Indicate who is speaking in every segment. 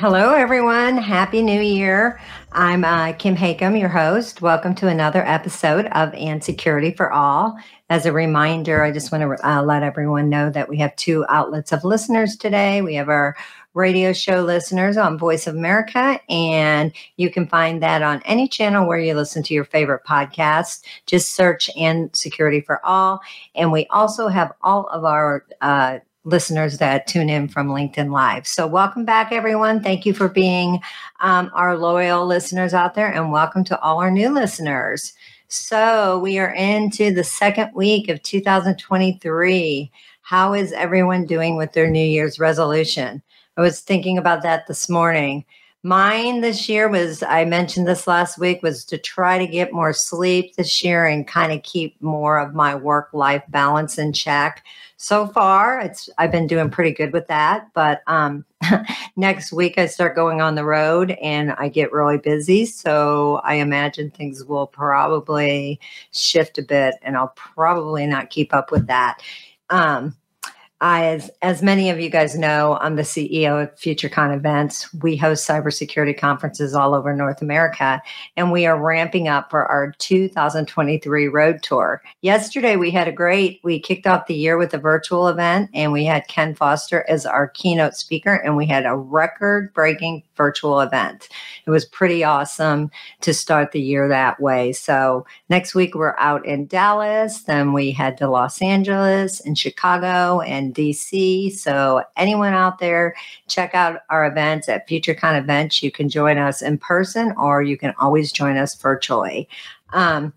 Speaker 1: Hello, everyone. Happy New Year. I'm uh, Kim Hakim, your host. Welcome to another episode of And Security for All. As a reminder, I just want to uh, let everyone know that we have two outlets of listeners today. We have our radio show listeners on Voice of America, and you can find that on any channel where you listen to your favorite podcast. Just search And Security for All. And we also have all of our uh, listeners that tune in from LinkedIn Live. So, welcome back, everyone. Thank you for being um, our loyal listeners out there, and welcome to all our new listeners. So, we are into the second week of 2023. How is everyone doing with their New Year's resolution? I was thinking about that this morning. Mine this year was, I mentioned this last week, was to try to get more sleep this year and kind of keep more of my work life balance in check so far it's i've been doing pretty good with that but um, next week i start going on the road and i get really busy. So i imagine things will probably shift a bit and i'll probably not keep up with that. Um, I, as, as many of you guys know, I'm the CEO of FutureCon Events. We host cybersecurity conferences all over North America, and we are ramping up for our 2023 road tour. Yesterday, we had a great, we kicked off the year with a virtual event, and we had Ken Foster as our keynote speaker, and we had a record breaking virtual event. It was pretty awesome to start the year that way. So, next week, we're out in Dallas, then we head to Los Angeles and Chicago and DC. So, anyone out there, check out our events at FutureCon Events. You can join us in person or you can always join us virtually. Um,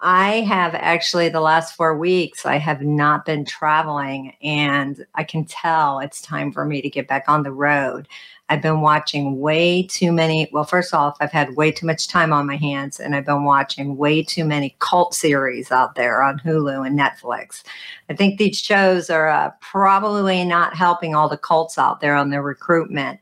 Speaker 1: I have actually the last four weeks, I have not been traveling, and I can tell it's time for me to get back on the road. I've been watching way too many. Well, first off, I've had way too much time on my hands, and I've been watching way too many cult series out there on Hulu and Netflix. I think these shows are uh, probably not helping all the cults out there on their recruitment.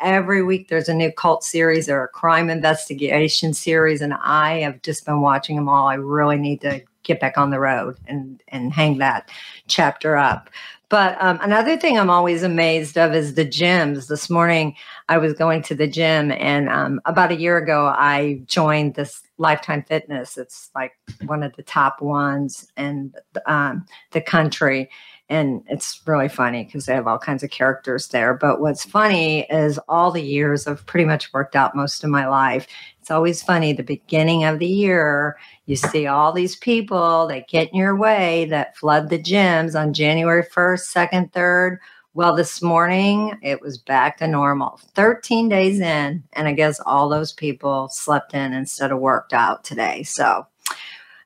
Speaker 1: Every week there's a new cult series or a crime investigation series, and I have just been watching them all. I really need to get back on the road and and hang that chapter up. But um, another thing I'm always amazed of is the gyms. This morning, I was going to the gym, and um, about a year ago, I joined this Lifetime Fitness. It's like one of the top ones in um, the country. And it's really funny because they have all kinds of characters there. But what's funny is all the years I've pretty much worked out most of my life. It's always funny, the beginning of the year, you see all these people that get in your way that flood the gyms on January 1st, 2nd, 3rd. Well, this morning it was back to normal. 13 days in, and I guess all those people slept in instead of worked out today. So,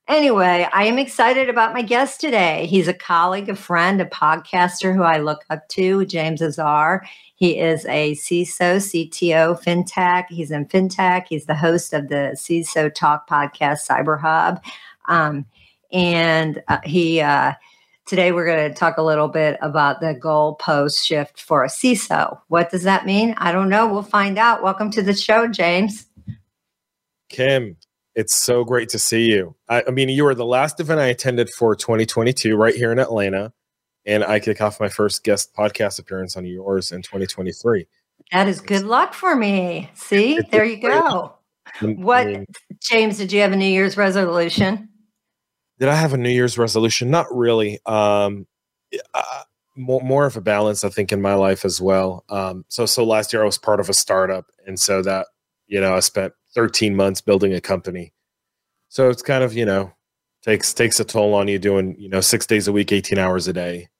Speaker 1: anyway, I am excited about my guest today. He's a colleague, a friend, a podcaster who I look up to, James Azar. He is a CISO, CTO, FinTech. He's in FinTech. He's the host of the CISO Talk podcast, Cyber Hub. Um, and uh, he, uh, today we're going to talk a little bit about the goalpost shift for a CISO. What does that mean? I don't know. We'll find out. Welcome to the show, James.
Speaker 2: Kim, it's so great to see you. I, I mean, you were the last event I attended for 2022 right here in Atlanta and I kick off my first guest podcast appearance on yours in 2023.
Speaker 1: That is good luck for me. See, there you go. What, James, did you have a New Year's resolution?
Speaker 2: Did I have a New Year's resolution? Not really. Um, uh, more, more of a balance, I think, in my life as well. Um, so, so last year I was part of a startup, and so that you know I spent 13 months building a company. So it's kind of you know takes takes a toll on you doing you know six days a week, 18 hours a day.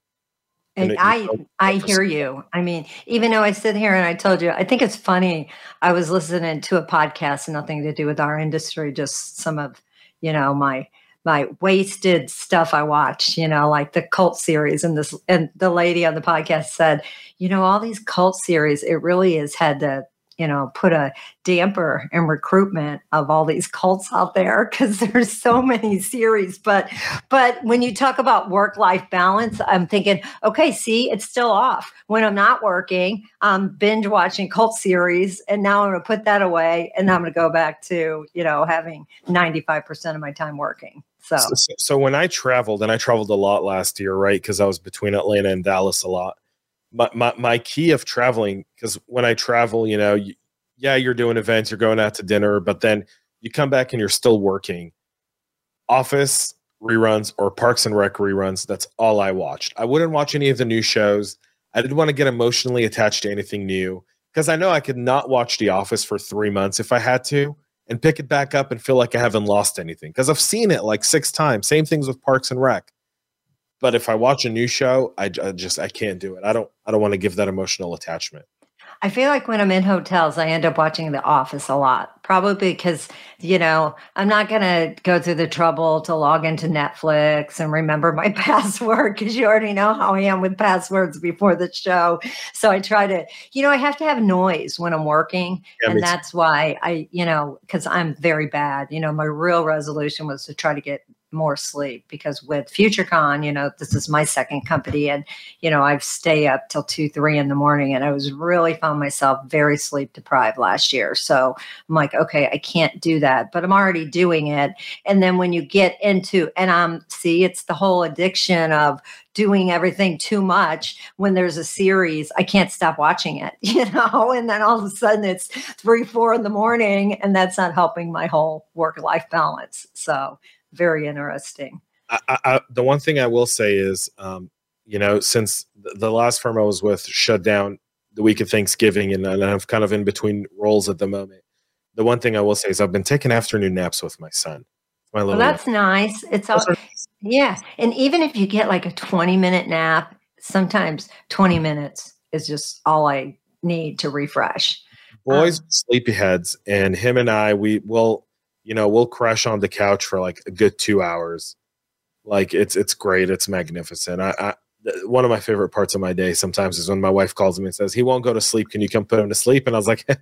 Speaker 1: And I, I hear you. I mean, even though I sit here and I told you, I think it's funny. I was listening to a podcast, nothing to do with our industry, just some of, you know, my my wasted stuff I watched, you know, like the cult series. And this and the lady on the podcast said, you know, all these cult series, it really has had the you know, put a damper in recruitment of all these cults out there because there's so many series. But but when you talk about work-life balance, I'm thinking, okay, see, it's still off. When I'm not working, I'm binge watching cult series, and now I'm gonna put that away and I'm gonna go back to, you know, having 95% of my time working. So.
Speaker 2: so, so when I traveled, and I traveled a lot last year, right? Because I was between Atlanta and Dallas a lot. My my, my key of traveling, because when I travel, you know, you, yeah, you're doing events, you're going out to dinner, but then you come back and you're still working. Office reruns or Parks and Rec reruns. That's all I watched. I wouldn't watch any of the new shows. I didn't want to get emotionally attached to anything new because I know I could not watch The Office for three months if I had to and pick it back up and feel like I haven't lost anything because I've seen it like six times. Same things with Parks and Rec. But if I watch a new show, I, I just I can't do it. I don't I don't want to give that emotional attachment.
Speaker 1: I feel like when I'm in hotels, I end up watching The Office a lot, probably because, you know, I'm not going to go through the trouble to log into Netflix and remember my password because you already know how I am with passwords before the show. So I try to, you know, I have to have noise when I'm working. Yeah, and that's why I, you know, because I'm very bad. You know, my real resolution was to try to get more sleep because with FutureCon, you know, this is my second company and, you know, I stay up till two, three in the morning and I was really found myself very sleep deprived last year. So I'm like, okay, I can't do that, but I'm already doing it. And then when you get into, and I'm, see, it's the whole addiction of doing everything too much when there's a series i can't stop watching it you know and then all of a sudden it's three four in the morning and that's not helping my whole work life balance so very interesting.
Speaker 2: I, I, the one thing I will say is, um, you know, since the last firm I was with shut down the week of Thanksgiving, and, and I'm kind of in between roles at the moment. The one thing I will say is I've been taking afternoon naps with my son.
Speaker 1: My little well, that's nice. It's all, yeah, and even if you get like a 20 minute nap, sometimes 20 minutes is just all I need to refresh.
Speaker 2: Boys, um, sleepyheads, and him and I, we will you know, we'll crash on the couch for like a good two hours. Like it's it's great. It's magnificent. I, I one of my favorite parts of my day sometimes is when my wife calls me and says, "He won't go to sleep. Can you come put him to sleep?" And I was like, "It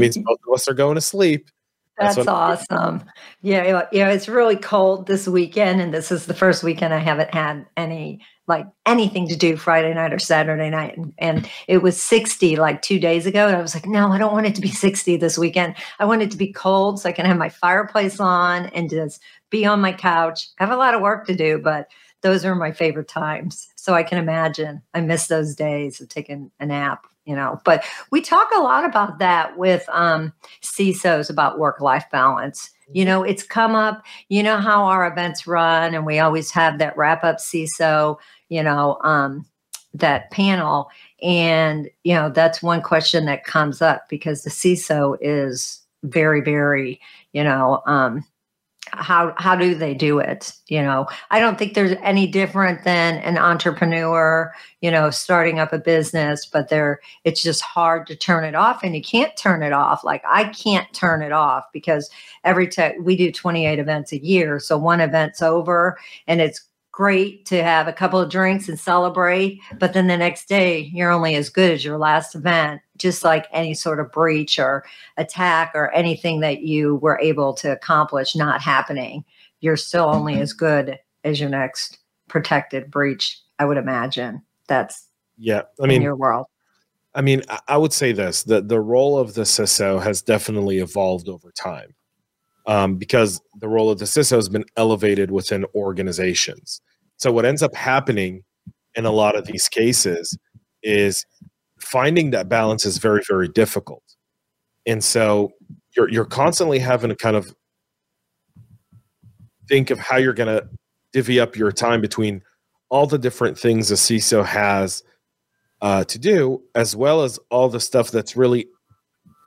Speaker 2: means both of us are going to sleep."
Speaker 1: That's, That's awesome. Yeah, yeah, it's really cold this weekend, and this is the first weekend I haven't had any like anything to do Friday night or Saturday night. And, and, it was 60 like two days ago. And I was like, no, I don't want it to be 60 this weekend. I want it to be cold so I can have my fireplace on and just be on my couch. I have a lot of work to do, but those are my favorite times. So I can imagine I miss those days of taking a nap, you know. But we talk a lot about that with um, CISOs about work life balance you know, it's come up, you know how our events run, and we always have that wrap up CISO, you know, um, that panel. And, you know, that's one question that comes up because the CISO is very, very, you know, um, how how do they do it? You know i don't think there's any different than an entrepreneur you know starting up a business but they're it's just hard to turn it off and you can't turn it off. Like i can't turn it off because every time we do 28 events a year. So one event's over and it's great to have a couple of drinks and celebrate, but then the next day you're only as good as your last event, just like any sort of breach or attack or anything that you were able to accomplish not happening. You're still only as good as your next protected breach, I would imagine. That's
Speaker 2: yeah, I mean
Speaker 1: your world.
Speaker 2: I mean, I would say this: the the role of the CISO has definitely evolved over time um, because the role of the CISO has been elevated within organizations. So what ends up happening in a lot of these cases is finding that balance is very very difficult, and so you're you're constantly having to kind of think of how you're going to divvy up your time between all the different things a CISO has uh, to do, as well as all the stuff that's really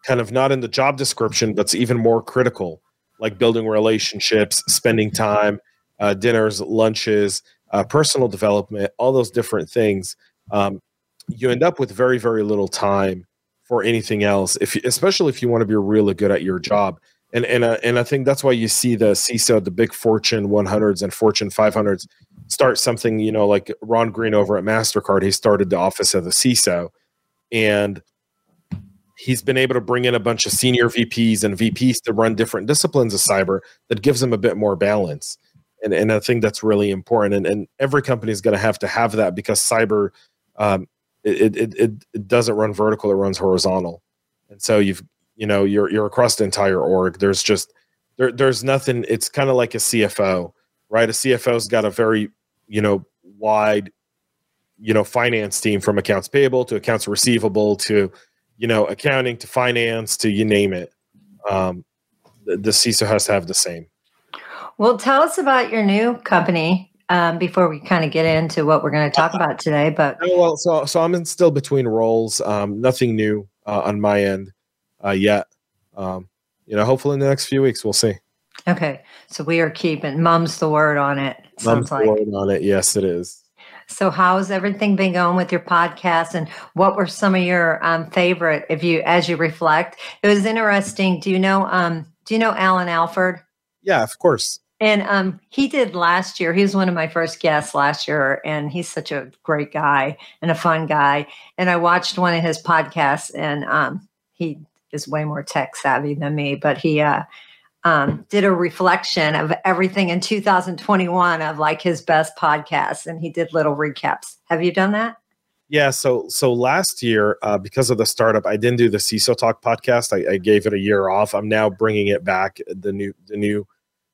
Speaker 2: kind of not in the job description, but's even more critical like building relationships, spending time, uh, dinners, lunches, uh, personal development, all those different things. Um, you end up with very, very little time for anything else. If especially if you want to be really good at your job, and and uh, and I think that's why you see the CISO, the big Fortune 100s and Fortune 500s, start something. You know, like Ron Green over at Mastercard, he started the office of the CISO, and he's been able to bring in a bunch of senior VPs and VPs to run different disciplines of cyber that gives him a bit more balance. And, and I think that's really important. And, and every company is going to have to have that because cyber, um, it, it, it, it doesn't run vertical, it runs horizontal. And so you've, you know, you're, you're across the entire org. There's just, there, there's nothing, it's kind of like a CFO, right? A CFO's got a very, you know, wide, you know, finance team from accounts payable to accounts receivable to, you know, accounting to finance to you name it. Um, the, the CISO has to have the same.
Speaker 1: Well, tell us about your new company um, before we kind of get into what we're going to talk about today. But
Speaker 2: oh, well, so so I'm in still between roles. Um, nothing new uh, on my end uh, yet. Um, you know, hopefully in the next few weeks we'll see.
Speaker 1: Okay, so we are keeping mum's the word on it.
Speaker 2: Mum's like. the word on it. Yes, it is.
Speaker 1: So, how's everything been going with your podcast, and what were some of your um, favorite? If you, as you reflect, it was interesting. Do you know? Um, do you know Alan Alford?
Speaker 2: Yeah, of course.
Speaker 1: And um, he did last year. He was one of my first guests last year, and he's such a great guy and a fun guy. And I watched one of his podcasts, and um, he is way more tech savvy than me, but he uh, um, did a reflection of everything in 2021 of like his best podcasts, and he did little recaps. Have you done that?
Speaker 2: Yeah, so so last year, uh, because of the startup, I didn't do the CISO Talk podcast. I, I gave it a year off. I'm now bringing it back. The new the new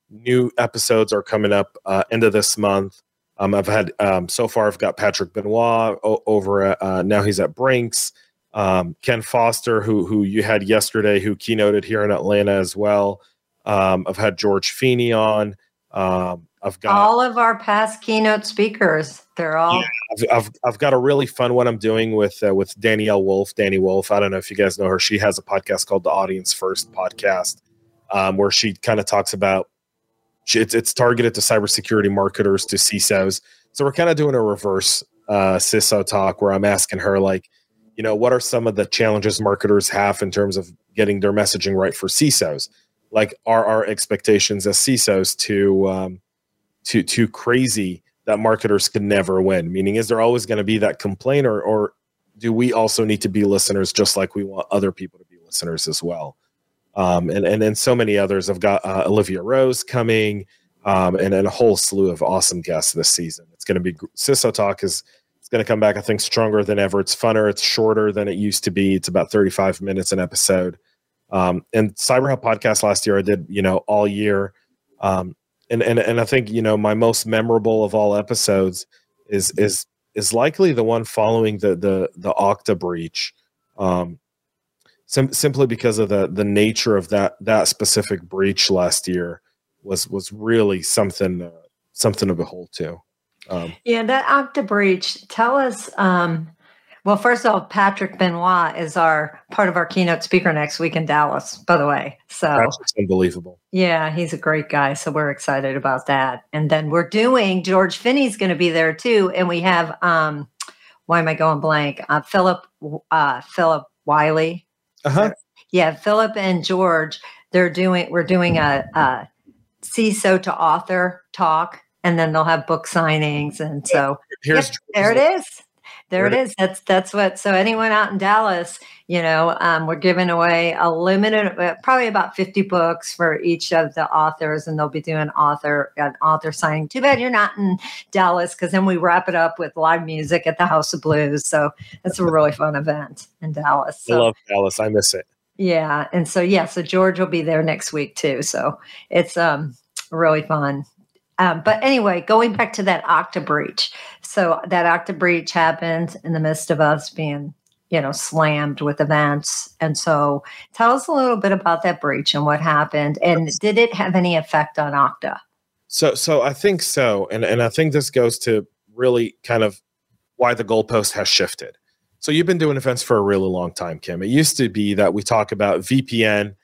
Speaker 2: new episodes are coming up uh, end of this month. Um, I've had um, so far. I've got Patrick Benoit o- over at uh, now. He's at Brinks. Um, Ken Foster, who who you had yesterday, who keynoted here in Atlanta as well. Um, I've had George Finney on. Um, I've got
Speaker 1: all of our past keynote speakers. They're all.
Speaker 2: Yeah, I've, I've, I've got a really fun one I'm doing with uh, with Danielle Woolf. Dani Woolf. I don't know if you guys know her. She has a podcast called the Audience First Podcast, um, where she kind of talks about it's, it's targeted to cybersecurity marketers, to CISOs. So we're kind of doing a reverse uh, CISO talk where I'm asking her, like, you know, what are some of the challenges marketers have in terms of getting their messaging right for CISOs? Like, are our expectations as CISOs too um, too too crazy that marketers can never win? Meaning, is there always going to be that complainer, or, do we also need to be listeners just like we want other people to be listeners as well? um, and and so many others. I've got uh, Olivia Rose coming, um, and, and a whole slew of awesome guests this season. It's going to be CISO Talk is it's going to come back. I think stronger than ever. It's funner. It's shorter than it used to be. It's about thirty five minutes an episode. Um, and Cyber Hub podcast last year I did you know all year, um, and and and I think you know my most memorable of all episodes is is is likely the one following the the the Okta breach. Um, sim- simply because of the the nature of that that specific breach last year was was really something uh, something to behold to.
Speaker 1: Um, yeah, that Okta breach. Tell us. Um, well, first of all, Patrick Benoit is our part of our keynote speaker next week in Dallas. By the way, so
Speaker 2: that's unbelievable.
Speaker 1: Yeah, he's a great guy. So we're excited about that. And then we're doing George Finney's going to be there too, and we have um, why am I going blank? Uh, Philip uh, Philip Wiley.
Speaker 2: uh-huh.
Speaker 1: Yeah, Philip and George, they're doing we're doing a, a CISO to author talk, and then they'll have book signings. And so
Speaker 2: Here's
Speaker 1: there it is. There it is. That's that's what. So anyone out in Dallas, you know, um, we're giving away a limited, uh, probably about fifty books for each of the authors, and they'll be doing author an author signing. Too bad you're not in Dallas, because then we wrap it up with live music at the House of Blues. So it's a really fun event in Dallas. So,
Speaker 2: I love Dallas. I miss it.
Speaker 1: Yeah, and so yeah, so George will be there next week too. So it's um really fun. Um, but anyway, going back to that okta breach. So that okta breach happened in the midst of us being, you know, slammed with events. And so tell us a little bit about that breach and what happened. And did it have any effect on okta?
Speaker 2: So so I think so. And and I think this goes to really kind of why the goalpost has shifted. So you've been doing events for a really long time, Kim. It used to be that we talk about VPN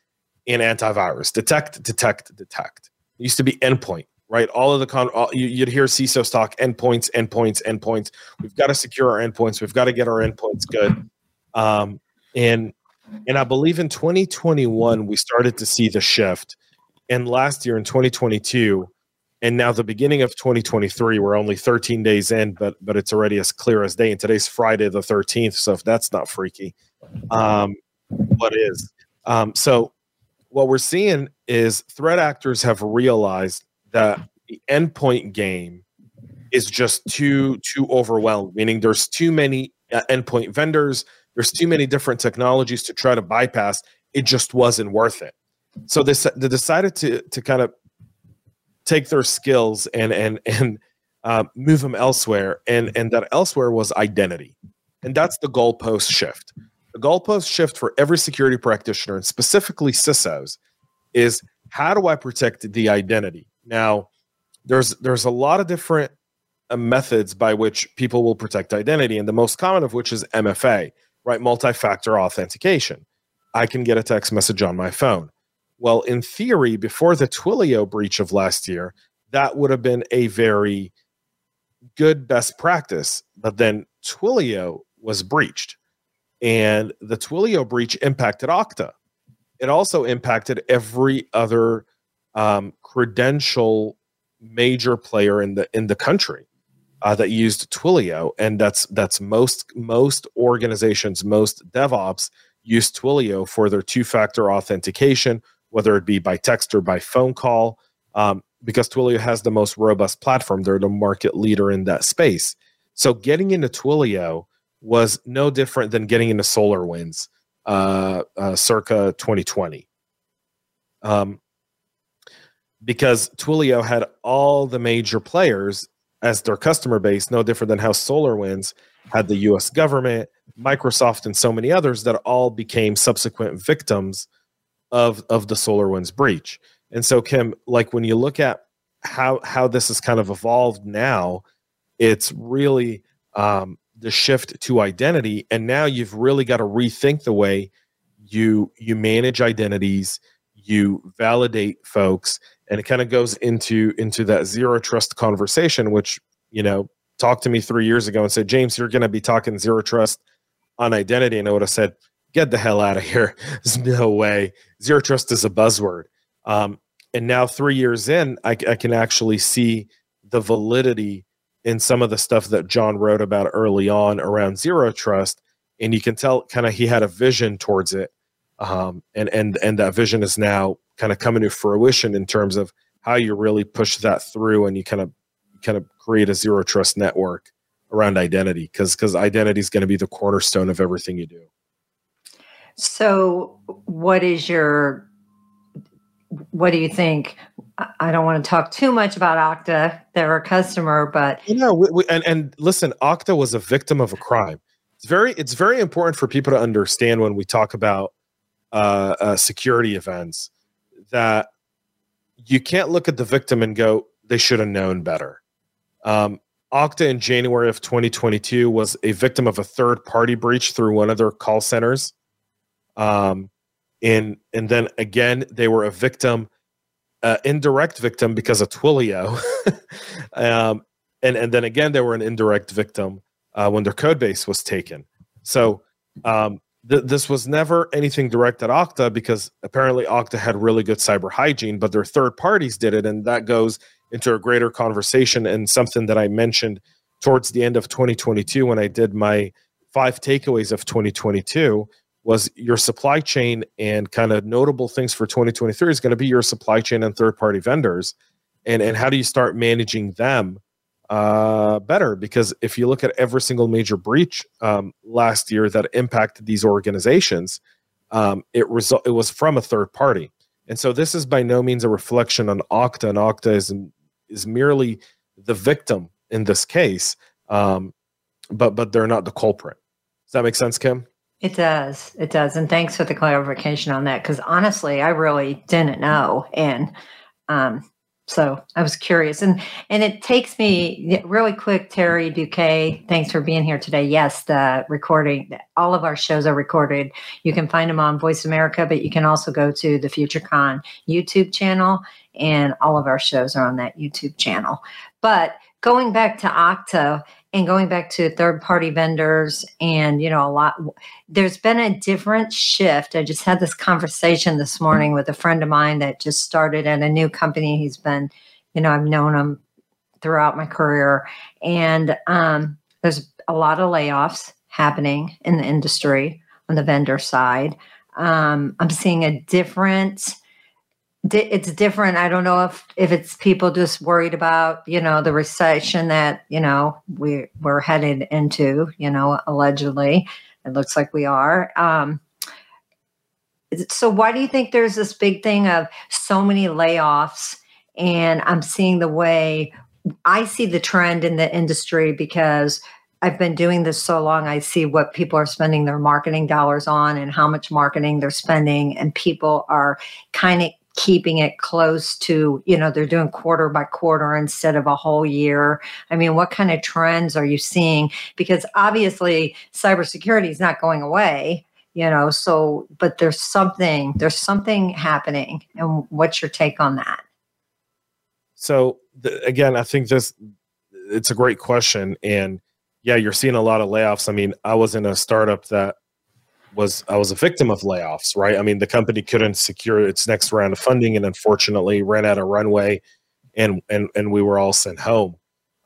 Speaker 2: and antivirus, detect, detect, detect. It used to be endpoint right? All of the con, all, you, would hear CISO talk endpoints, endpoints, endpoints. We've got to secure our endpoints. We've got to get our endpoints good. Um, and and I believe in 2021 we started to see the shift. And last year in 2022, and now the beginning of 2023, we're only 13 days in, but but it's already as clear as day. And today's Friday the 13th, so if that's not freaky, um, what is. Um, so what we're seeing is threat actors have realized that the endpoint game is just too too overwhelmed meaning there's too many uh, endpoint vendors there's too many different technologies to try to bypass. It just wasn't worth it. So they, they decided to to kind of take their skills and and and uh, move them elsewhere and and that elsewhere was identity. And that's the goalpost shift. The goalpost shift for every security practitioner and specifically CISOs is how do I protect the identity? Now, there's there's a lot of different uh, methods by which people will protect identity, and the most common of which is MFA, right? Multi-factor authentication. I can get a text message on my phone. Well, in theory, before the Twilio breach of last year, that would have been a very good best practice. But then Twilio was breached and the Twilio breach impacted Okta. It also impacted every other um, credential major player in the in the country uh, that used Twilio, and that's that's most most organizations, most DevOps use Twilio for their two factor authentication, whether it be by text or by phone call, um, because Twilio has the most robust platform. They're the market leader in that space. So getting into Twilio was no different than getting into SolarWinds uh, uh, circa 2020. Um, because Twilio had all the major players as their customer base, no different than how SolarWinds had the US government, Microsoft, and so many others that all became subsequent victims of, of the SolarWinds breach. And so, Kim, like when you look at how how this has kind of evolved now, it's really um, the shift to identity and now you've really got to rethink the way you you manage identities you validate folks and it kind of goes into into that zero trust conversation which you know talked to me three years ago and said james you're going to be talking zero trust on identity. And i would have said get the hell out of here. There's no way. Zero trust is a buzzword. Um, and now three years in I, I can actually see the validity in some of the stuff that John wrote about early on around zero trust, and you can tell kind of he had a vision towards it, um, and and and that vision is now kind of coming to fruition in terms of how you really push that through, and you kind of kind of create a zero trust network around identity because because identity is going to be the cornerstone of everything you do.
Speaker 1: So, what is your what do you think? I don't want to talk too much about Okta. They're a customer, but
Speaker 2: you know, we, we, and and listen, Okta was a victim of a crime. It's very it's very important for people to understand when we talk about uh, uh, security events that you can't look at the victim and go, they should have known better. Um, Okta in January of 2022 was a victim of a third party breach through one of their call centers. Um, and and then again they were a victim uh, indirect victim because of twilio um, and and then again they were an indirect victim uh, when their code base was taken so um, th- this was never anything direct at okta because apparently okta had really good cyber hygiene but their third parties did it and that goes into a greater conversation and something that i mentioned towards the end of 2022 when i did my five takeaways of 2022 was your supply chain and kind of notable things for 2023 is going to be your supply chain and third party vendors and and how do you start managing them uh, better because if you look at every single major breach um, last year that impacted these organizations um, it result it was from a third party and so this is by no means a reflection on Okta and Okta is is merely the victim in this case um, but but they're not the culprit does that make sense Kim
Speaker 1: it does. It does. And thanks for the clarification on that. Because honestly, I really didn't know. And um, so I was curious. And and it takes me really quick, Terry Bouquet. Thanks for being here today. Yes, the recording, all of our shows are recorded. You can find them on Voice America, but you can also go to the FutureCon YouTube channel, and all of our shows are on that YouTube channel. But going back to Okta, and going back to third party vendors and you know a lot there's been a different shift. I just had this conversation this morning with a friend of mine that just started at a new company. He's been you know i've known him throughout my career. And um, there's a lot of layoffs happening in the industry on the vendor side. Um, I'm seeing a different it's different. I don't know if if it's people just worried about you know the recession that you know we we're headed into. You know, allegedly, it looks like we are. Um, so why do you think there's this big thing of so many layoffs? And I'm seeing the way I see the trend in the industry because I've been doing this so long. I see what people are spending their marketing dollars on and how much marketing they're spending, and people are kind of keeping it close to, you know, they're doing quarter by quarter instead of a whole year. I mean, what kind of trends are you seeing? Because obviously, cybersecurity is not going away, you know, so, but there's something, there's something happening. And what's your take on that?
Speaker 2: So, again, I think this, it's a great question. And yeah, you're seeing a lot of layoffs. I mean, I was in a startup that was I was a victim of layoffs, right? I mean, the company couldn't secure its next round of funding, and unfortunately ran out of runway, and and and we were all sent home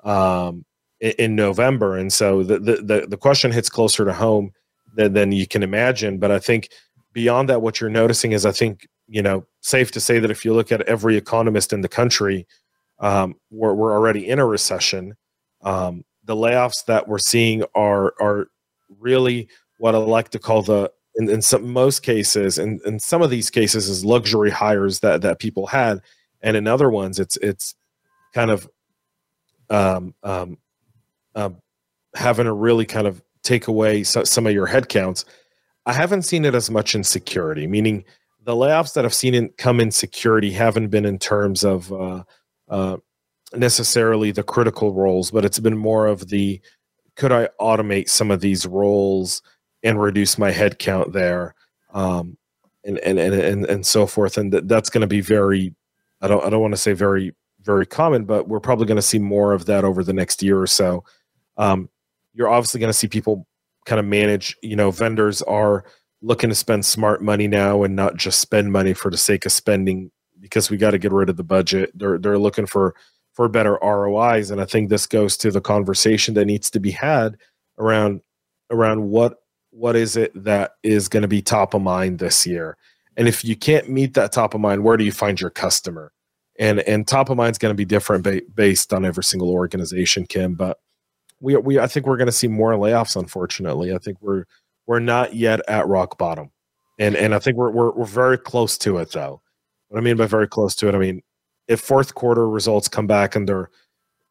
Speaker 2: um, in, in, November. And so the, the, the the question hits closer to home than than you can imagine. But I think beyond that, what you're noticing is, I think you know, safe to say that if you look at every economist in the country, um, we're we're already in a recession. Um, the layoffs that we're seeing are are really what I like to call the in, in some most cases and in, in some of these cases is luxury hires that that people had and in other ones it's it's kind of um, um, um, having to really kind of take away so, some of your headcounts. I haven't seen it as much in security, meaning the layoffs that I've seen in, come in security haven't been in terms of uh, uh, necessarily the critical roles, but it's been more of the could I automate some of these roles and reduce my head count there um, and, and, and, and, and so forth. And that, that's going to be very, I don't, I don't want to say very, very common, but we're probably going to see more of that over the next year or so. Um, you're obviously going to see people kind of manage, you know, vendors are looking to spend smart money now and not just spend money for the sake of spending because we got to get rid of the budget. They're, they're looking for, for better ROIs. And I think this goes to the conversation that needs to be had around, around what what is it that is going to be top of mind this year? And if you can't meet that top of mind where do you find your customer? And and top of mind is going to be different ba- based on every single organization kim but we we i think we're going to see more layoffs unfortunately. I think we're we're not yet at rock bottom. And and i think we're we're, we're very close to it though. What i mean by very close to it i mean if fourth quarter results come back and they're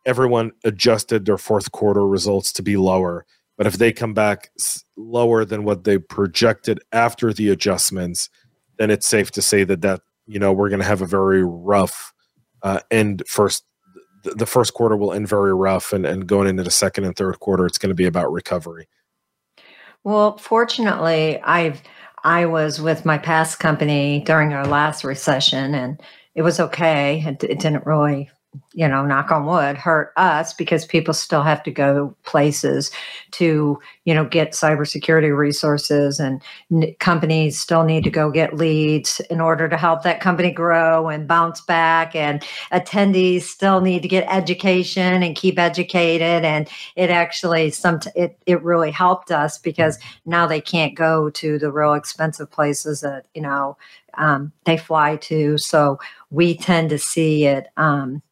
Speaker 2: everyone adjusted their fourth quarter results to be lower but if they come back lower than what they projected after the adjustments, then it's safe to say that that you know we're going to have a very rough uh, end first. The first quarter will end very rough, and, and going into the second and third quarter, it's going to be about recovery.
Speaker 1: Well, fortunately, I've I was with my past company during our last recession, and it was okay. It, it didn't really you know, knock on wood, hurt us because people still have to go places to, you know, get cybersecurity resources and n- companies still need to go get leads in order to help that company grow and bounce back. And attendees still need to get education and keep educated. And it actually, some, it, it really helped us because now they can't go to the real expensive places that, you know, um, they fly to. So we tend to see it, um,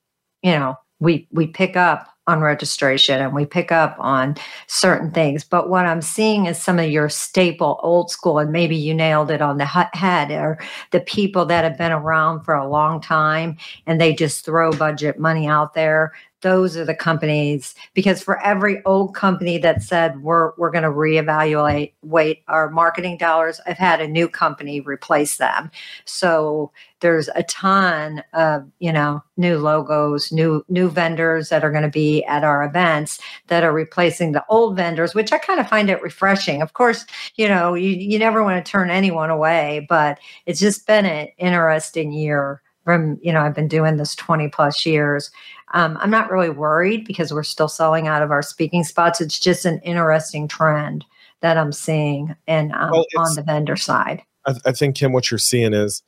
Speaker 1: you know we we pick up on registration and we pick up on certain things. But what i'm seeing is some of your staple old school and maybe you nailed it on the head or the people that have been around for a long time and they just throw budget money out there those are the companies because for every old company that said we're we're going to reevaluate wait our marketing dollars i've had a new company replace them. So there's a ton of you know new logos new new vendors that are going to be at our events that are replacing the old vendors which i kind of find it refreshing. Of course you know you, you never want to turn anyone away but it's just been an interesting year from you know i've been doing this 20 plus years. Um, i'm not really worried because we're still selling out of our speaking spots. It's just an interesting trend that i'm seeing and um, well, on the vendor side.
Speaker 2: I, I think kim what you're seeing is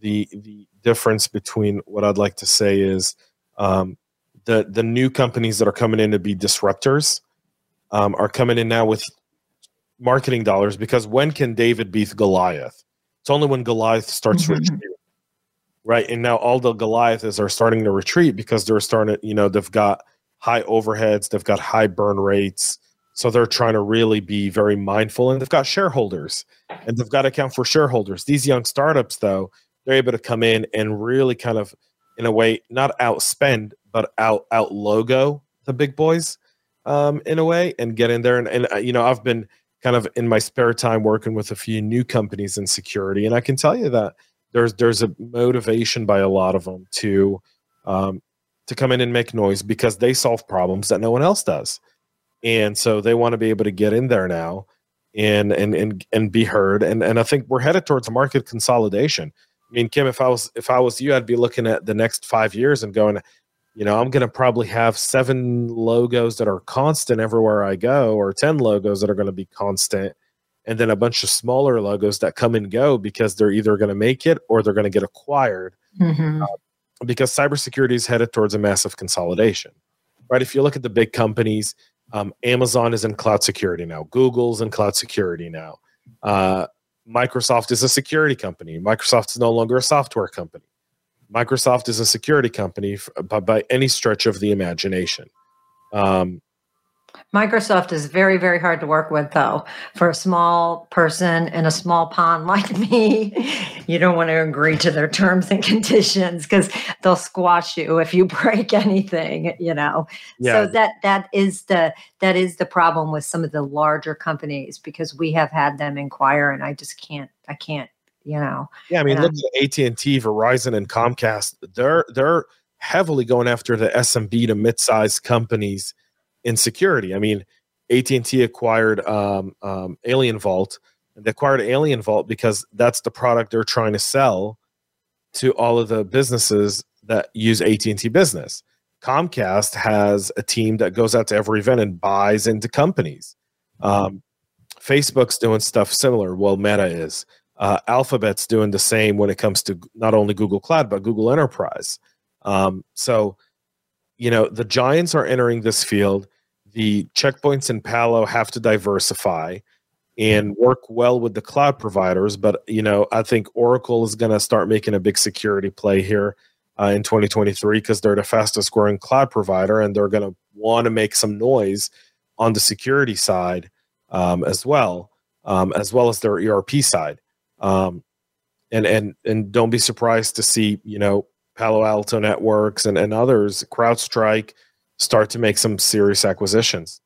Speaker 2: the the difference between what i'd like to say is um, the the new companies that are coming in to be disruptors um, are coming in now with marketing dollars because when can david beat goliath? It's only when Goliath starts
Speaker 1: Mhm.
Speaker 2: retreating, right? And now all the Goliaths are starting to retreat because they're starting to, you know, they've got high overheads, they've got high burn rates. So they're trying to really be very mindful and they've got shareholders and they've got to account for shareholders. These young startups, though, they're able to come in and really kind of, in a way, not outspend, but out out logo the big boys um, in a way and get in there. And, and uh, you know, I've been kind of in my spare time working with a few new companies in security, and I can tell you that there's there's a motivation by a lot of them to um, to come in and make noise because they solve problems that no one else does, and so they want to be able to get in there now and and and and be heard. And and I think we're headed towards market consolidation. I mean, Kim, if I was if I was you, I'd be looking at the next five years and going, you know, I'm going to probably have seven logos that are constant everywhere I go, or 10 logos that are going to be constant, and then a bunch of smaller logos that come and go because they're either going to make it or they're going to get acquired
Speaker 1: Mhm.
Speaker 2: because cybersecurity is headed towards a massive consolidation, right? If you look at the big companies, um, Amazon is in cloud security now, Google's in cloud security now, uh, Microsoft is a security company, Microsoft is no longer a software company. Microsoft is a security company by, by any stretch of the imagination. Um,
Speaker 1: Microsoft is very, very hard to work with, though. For a small person in a small pond like me, you don't want to agree to their terms and conditions because they'll squash you if you break anything. You know,
Speaker 2: yeah,
Speaker 1: so that that is the that is the problem with some of the larger companies because we have had them inquire, and I just can't. I can't. You know.
Speaker 2: Yeah, I mean, look at AT and T, Verizon, and Comcast. They're they're heavily going after the SMB to mid-sized companies in security. I mean, AT and T acquired um, um, AlienVault. They acquired AlienVault because that's the product they're trying to sell to all of the businesses that use AT and T Business. Comcast has a team that goes out to every event and buys into companies. Um, Facebook's doing stuff similar. Well, Meta is. Uh, Alphabet's doing the same when it comes to not only Google Cloud but Google Enterprise. Um, so, you know, the giants are entering this field. The checkpoints in Palo have to diversify and work well with the cloud providers. But you know, I think Oracle is going to start making a big security play here uh, in 2023 because they're the fastest growing cloud provider, and they're going to want to make some noise on the security side um, as well, um, as well as their ERP side. Um, and and and don't be surprised to see you know Palo Alto Networks and, and others, CrowdStrike, start to make some serious acquisitions.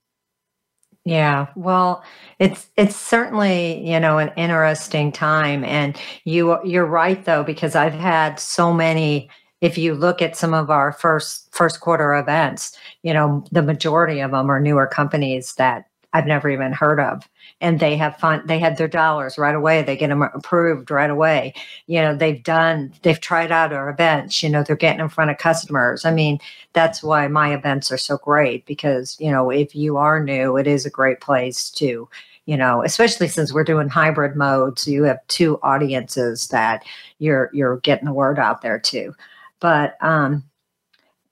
Speaker 1: Yeah, well, it's it's certainly you know an interesting time, and you you're right though because I've had so many. If you look at some of our first first quarter events, you know the majority of them are newer companies that I've never even heard of, and they have fun. They had their dollars right away. They get them approved right away. You know they've done they've tried out our events. You know they're getting in front of customers. I mean that's why my events are so great because you know if you are new it is a great place to you know especially since we're doing hybrid mode so you have two audiences that you're you're getting the word out there to but um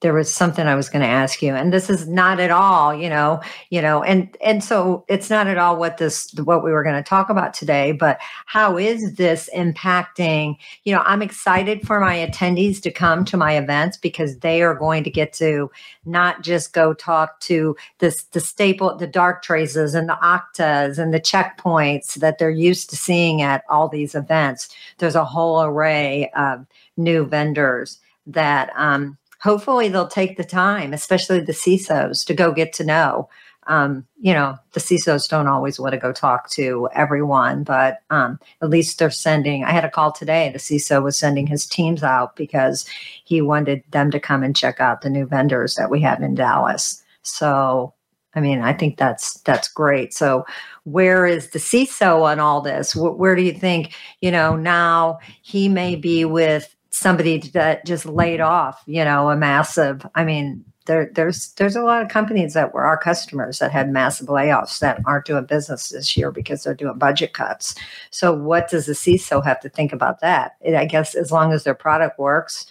Speaker 1: there was something I was going to ask you, and this is not at all, you know, you know, and and so it's not at all what this what we were going to talk about today. But how is this impacting? You know, I'm excited for my attendees to come to my events because they are going to get to not just go talk to this the staple, the Darktraces and the oktas and the checkpoints that they're used to seeing at all these events. There's a whole array of new vendors that um, hopefully they'll take the time, especially the CISOs, to go get to know. Um, you know, the CISOs don't always want to go talk to everyone, but um, at least they're sending. I had a call today. The CISO was sending his teams out because he wanted them to come and check out the new vendors that we have in Dallas. So, I mean, I think that's that's great. So, where is the CISO on all this? Where, where do you think? You know, now he may be with somebody that just laid off, you know, a massive, I mean, there, there's there's a lot of companies that were our customers that had massive layoffs that aren't doing business this year because they're doing budget cuts. So what does the CISO have to think about that? I guess as long as their product works.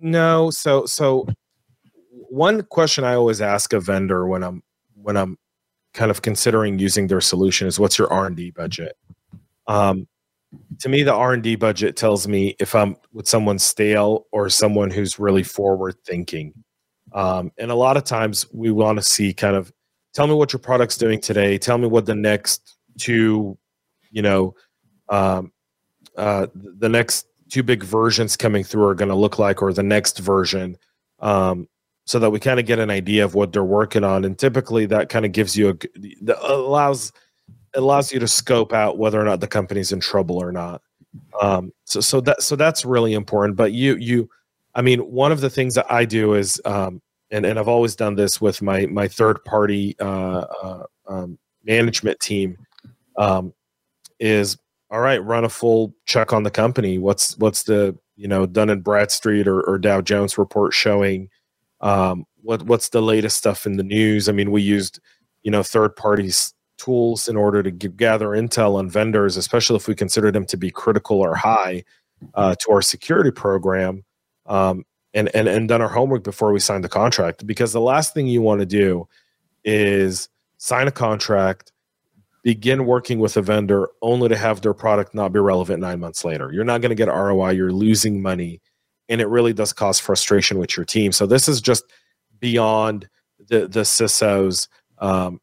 Speaker 2: No, so so one question I always ask a vendor when I'm when I'm kind of considering using their solution is what's your R&D budget? Um, to me the r&d budget tells me if i'm with someone stale or someone who's really forward thinking. Um, and a lot of times we want to see kind of tell me what your product's doing today. Tell me what the next two you know um, uh, the next two big versions coming through are going to look like or the next version um, so that we kind of get an idea of what they're working on. And typically that kind of gives you a that allows allows you to scope out whether or not the company's in trouble or not. Um, so so that so that's really important but you you i mean one of the things that i do is um, and and i've always done this with my my third party uh, uh, um, management team um, is all right run a full check on the company. What's what's the you know dun and bradstreet or, or dow jones report showing? Um, what what's the latest stuff in the news? I mean, we used you know third parties tools in order to give, gather intel on vendors, especially if we consider them to be critical or high uh, to our security program, um, and and and done our homework before we signed the contract. Because the last thing you want to do is sign a contract, begin working with a vendor, only to have their product not be relevant nine months later. You're not going to get ROI. You're losing money and it really does cause frustration with your team. So this is just beyond the the CISO's um,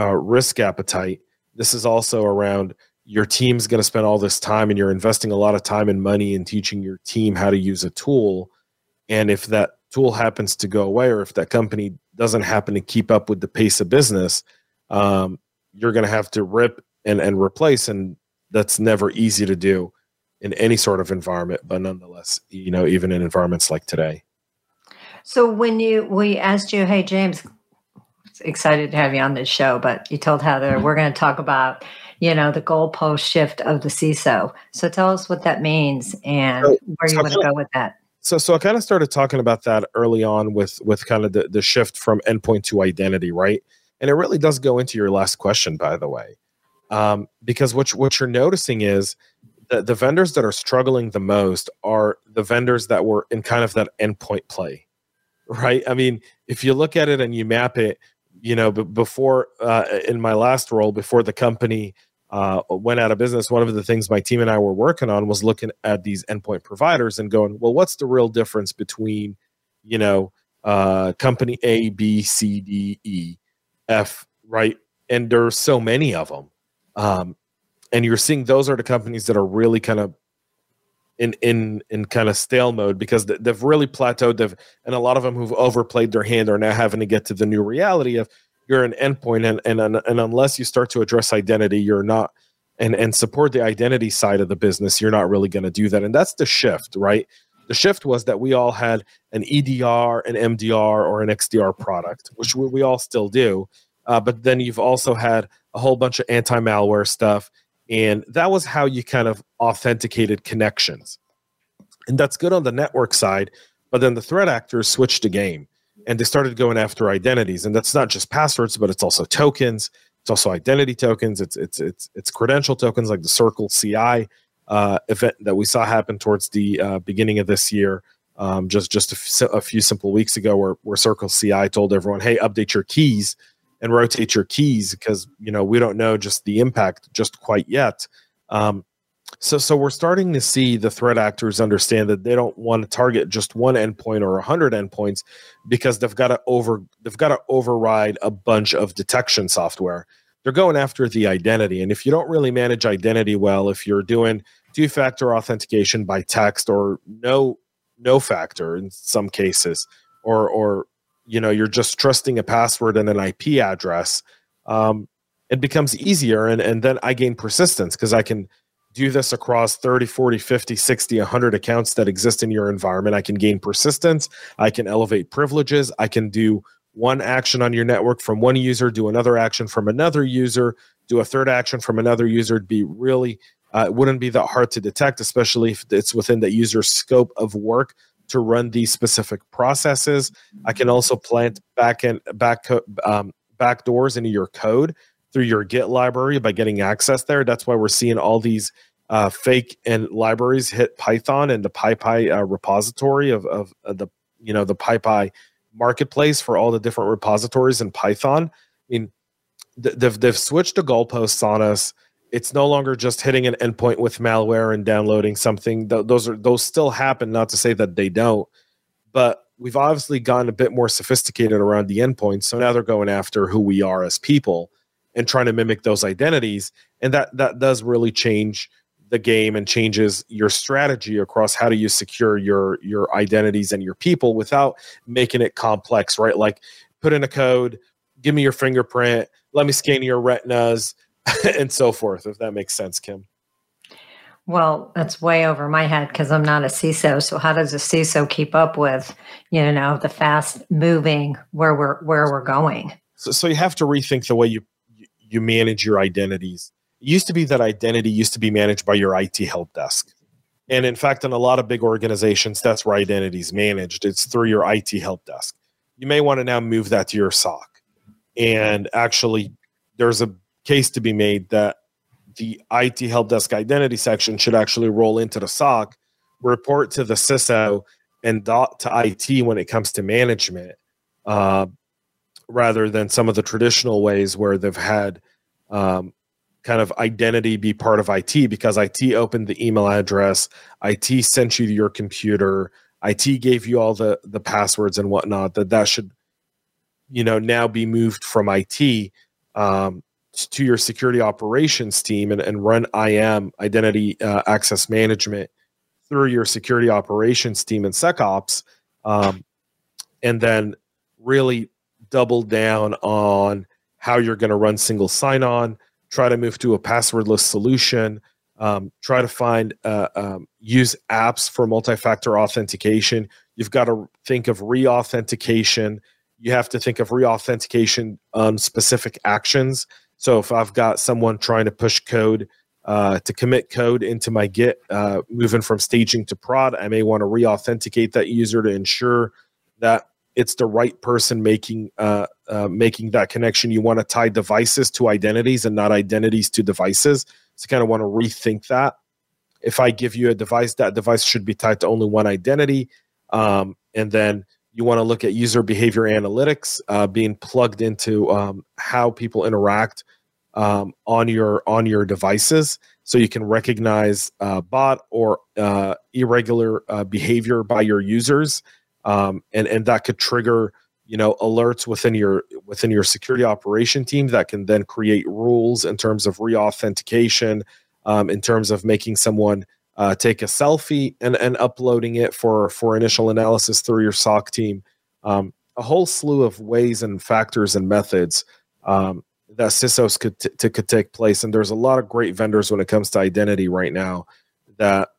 Speaker 2: uh, risk appetite. This is also around your team's going to spend all this time, and you're investing a lot of time and money in teaching your team how to use a tool. And if that tool happens to go away, or if that company doesn't happen to keep up with the pace of business, um, you're going to have to rip and and replace, and that's never easy to do in any sort of environment, but nonetheless, you know, even in environments like today.
Speaker 1: So when you we asked you, hey James, excited to have you on this show, but you told Heather we're going to talk about you know the goalpost shift of the CISO. So tell us what that means and so, where you so want to go with that.
Speaker 2: So so I kind of started talking about that early on with with kind of the, the shift from endpoint to identity, right? And it really does go into your last question, by the way, um, because what what you're noticing is the, the vendors that are struggling the most are the vendors that were in kind of that endpoint play, right? I mean, if you look at it and you map it, you know, b- before uh, in my last role, before the company uh, went out of business, one of the things my team and I were working on was looking at these endpoint providers and going, well, what's the real difference between, you know, uh, company A, B, C, D, E, F, right? And there's so many of them. Um, and you're seeing those are the companies that are really kind of in in in kind of stale mode because they've really plateaued. They've and a lot of them who've overplayed their hand are now having to get to the new reality of you're an endpoint, and and and unless you start to address identity, you're not and and support the identity side of the business. You're not really going to do that, and that's the shift, right? The shift was that we all had an EDR, an MDR, or an XDR product, which we, we all still do. Uh, but then you've also had a whole bunch of anti-malware stuff and that was how you kind of authenticated connections. And that's good on the network side. But then the threat actors switched the game and they started going after identities. And that's not just passwords, but it's also tokens. It's also identity tokens. It's it's it's it's credential tokens like the Circle CI uh, event that we saw happen towards the uh, beginning of this year. Um, just just a, f- a few simple weeks ago, where where Circle CI told everyone, "Hey, update your keys and rotate your keys because you know we don't know just the impact just quite yet. Um, so so we're starting to see the threat actors understand that they don't want to target just one endpoint or a hundred endpoints because they've got to over they've got to override a bunch of detection software. They're going after the identity, and if you don't really manage identity well, if you're doing two-factor authentication by text or no no factor in some cases, or or you know you're just trusting a password and an ip address um, it becomes easier and, and then i gain persistence because i can do this across 30 40 50 60 100 accounts that exist in your environment. I can gain persistence. I can elevate privileges. I can do one action on your network from one user do another action from another user do a third action from another user. To be really uh, it wouldn't be that hard to detect especially if it's within the user's scope of work to run these specific processes. I can also plant back and back um, back doors into your code through your Git library by getting access there. That's why we're seeing all these uh, fake and libraries hit Python and the PyPI uh, repository of, of, of, the you know the PyPI marketplace for all the different repositories in Python. I mean, they've they've switched the goalposts on us it's no longer just hitting an endpoint with malware and downloading something. Th- those are those still happen. Not to say that they don't, but we've obviously gotten a bit more sophisticated around the endpoint. So now they're going after who we are as people and trying to mimic those identities, and that that does really change the game and changes your strategy across how do you secure your your identities and your people without making it complex right like put in a code give me your fingerprint let me scan your retinas and so forth if that makes sense kim
Speaker 1: well that's way over my head because i'm not a ciso so how does a ciso keep up with you know the fast moving where we're where we're going
Speaker 2: so, so you have to rethink the way you you manage your identities it used to be that identity used to be managed by your IT help desk. And in fact, in a lot of big organizations, that's where identity is managed. It's through your IT help desk. You may want to now move that to your SOC. And actually, there's a case to be made that the IT help desk identity section should actually roll into the SOC, report to the CISO, and dot to IT when it comes to management, uh, rather than some of the traditional ways where they've had um, kind of identity be part of IT because IT opened the email address, IT sent you to your computer, IT gave you all the the passwords and whatnot. That that should, you know, now be moved from IT um, to your security operations team and, and run IAM identity uh, access management through your security operations team and SecOps, um, and then really double down on how you're going to run single sign on try to move to a passwordless solution, um, try to find uh, um, use apps for multi-factor authentication. You've got to think of re-authentication. You have to think of re-authentication on specific actions. So if I've got someone trying to push code uh, to commit code into my Git, uh, moving from staging to prod, I may want to re-authenticate that user to ensure that it's the right person making uh, uh, making that connection. You want to tie devices to identities and not identities to devices. So kind of want to rethink that. If I give you a device, that device should be tied to only one identity. Um, and then you want to look at user behavior analytics uh, being plugged into um, how people interact um, on your on your devices, so you can recognize uh, bot or uh, irregular uh, behavior by your users um, and and that could trigger you know alerts within your within your security operation team that can then create rules in terms of re-authentication um, in terms of making someone uh, take a selfie and, and uploading it for for initial analysis through your soc team. Um, a whole slew of ways and factors and methods um, that CISOs could, t- t- could take place. And there's a lot of great vendors when it comes to identity right now that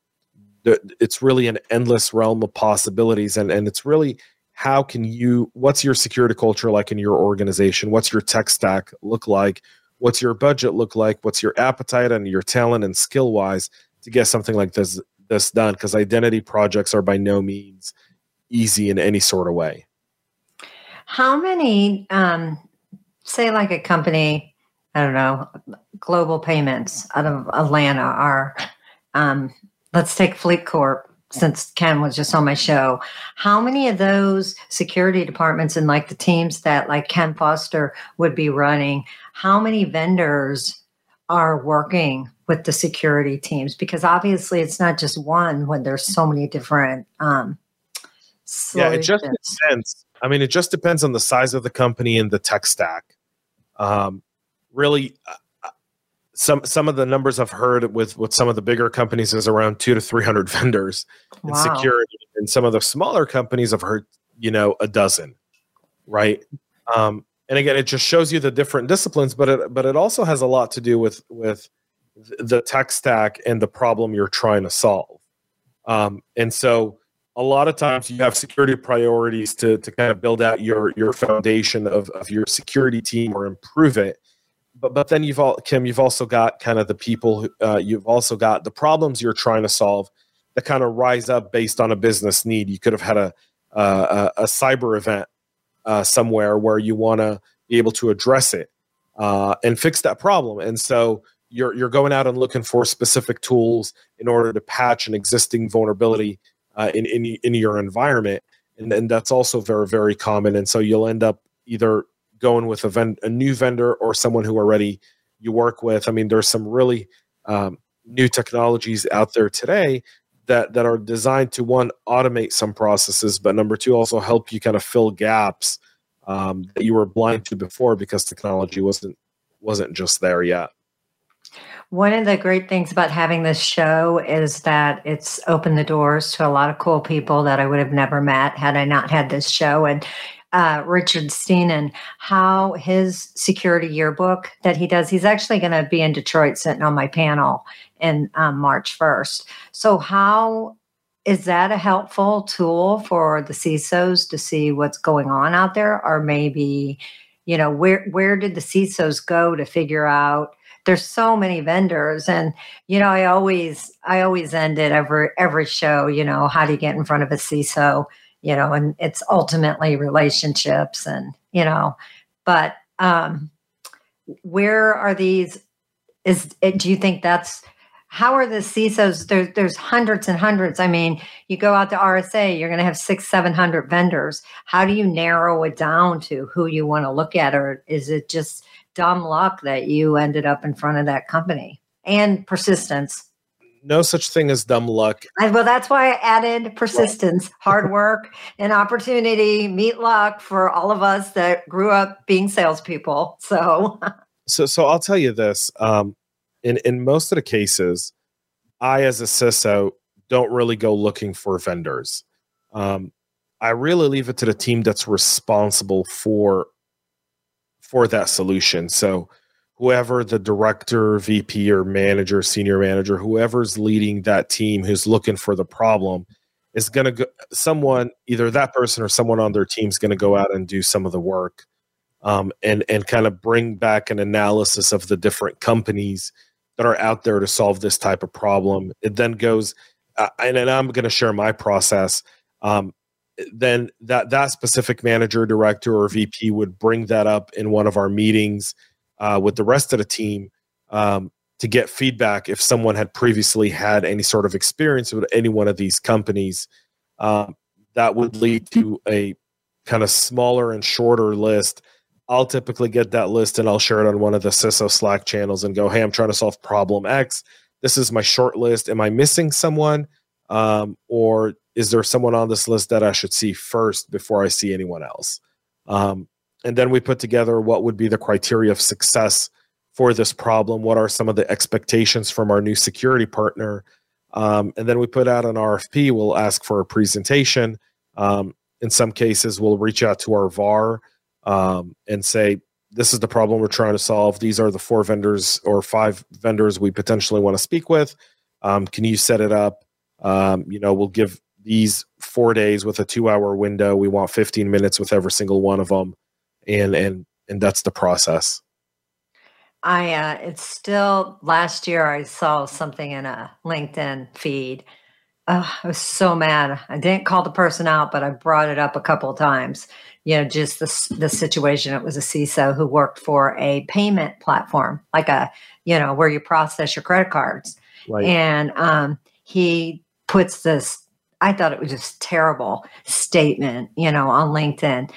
Speaker 2: it's really an endless realm of possibilities. And and it's really how can you what's your security culture like in your organization? What's your tech stack look like? What's your budget look like? What's your appetite and your talent and skill wise to get something like this this done because identity projects are by no means easy in any sort of way
Speaker 1: how many um, say like a company i don't know global payments out of atlanta are um, let's take FLEETCOR since Ken was just on my show. How many of those security departments and like the teams that like Ken Foster would be running, how many vendors are working with the security teams? Because obviously it's not just one when there's so many different um
Speaker 2: solutions. Yeah, it just depends. I mean, it just depends on the size of the company and the tech stack. Um, really, some some of the numbers I've heard with with some of the bigger companies is around two to three hundred vendors in security, and some of the smaller companies I've heard you know a dozen, right? Um, and again, it just shows you the different disciplines, but it but it also has a lot to do with with the tech stack and the problem you're trying to solve. Um, and so a lot of times you have security priorities to to kind of build out your your foundation of, of your security team or improve it but but then you've all Kim, you've also got kind of the people. Who, uh, you've also got the problems you're trying to solve that kind of rise up based on a business need. You could have had a a, a cyber event uh, somewhere where you want to be able to address it uh, and fix that problem, and so you're you're going out and looking for specific tools in order to patch an existing vulnerability uh, in, in in your environment, and, and that's also very very common. And so you'll end up either going with a, a new vendor or someone who already you work with. I mean, there's some really um, new technologies out there today that that are designed to one automate some processes, but number two also help you kind of fill gaps um, that you were blind to before because technology wasn't wasn't just there yet.
Speaker 1: One of the great things about having this show is that it's opened the doors to a lot of cool people that I would have never met had I not had this show. And uh, Richard Stiennon, how his security yearbook that he does, he's actually going to be in Detroit sitting on my panel in um, March 1st. So, how is that a helpful tool for the CISOs to see what's going on out there? Or maybe, you know, where, where did the CISOs go to figure out? There's so many vendors, and you know, I always, I always end it every every show. You know, how do you get in front of a CISO? You know, and it's ultimately relationships, and you know, but um, where are these? Is do you think that's how are the CISOs? There, there's hundreds and hundreds. I mean, you go out to RSA, you're going to have six, seven hundred vendors. How do you narrow it down to who you want to look at, or is it just dumb luck that you ended up in front of that company and persistence?
Speaker 2: No such thing as dumb luck.
Speaker 1: well, that's why I added persistence, hard work, and opportunity, meet luck for all of us that grew up being salespeople. So,
Speaker 2: so, so I'll tell you this. Um, in in most of the cases, I as a CISO don't really go looking for vendors. Um, I really leave it to the team that's responsible for for that solution. So whoever the director, VP, or manager, senior manager, whoever's leading that team who's looking for the problem is going to go someone either that person or someone on their team is going to go out and do some of the work um, and and kind of bring back an analysis of the different companies that are out there to solve this type of problem. It then goes, uh, and, and I'm going to share my process. Um, then that that specific manager, director, or VP would bring that up in one of our meetings uh, with the rest of the team um, to get feedback if someone had previously had any sort of experience with any one of these companies. Um, that would lead to a kind of smaller and shorter list I'll typically get that list and I'll share it on one of the CISO Slack channels and go, hey, I'm trying to solve problem X. This is my short list. Am I missing someone? Um, or is there someone on this list that I should see first before I see anyone else? Um, and then we put together what would be the criteria of success for this problem. What are some of the expectations from our new security partner? Um, and then we put out an RFP. We'll ask for a presentation. Um, in some cases, we'll reach out to our VAR um, and say, this is the problem we're trying to solve. These are the four vendors or five vendors we potentially want to speak with. Um, can you set it up? Um, you know, we'll give these four days with a two hour window. We want 15 minutes with every single one of them. And, and, and that's the process.
Speaker 1: I, uh, it's still last year I saw something in a LinkedIn feed. Oh, I was so mad. I didn't call the person out, but I brought it up a couple times you know, just the, the situation. It was a CISO who worked for a payment platform, like a, you know, where you process your credit cards. Right. And um, he puts this, I thought it was just terrible statement, you know, on LinkedIn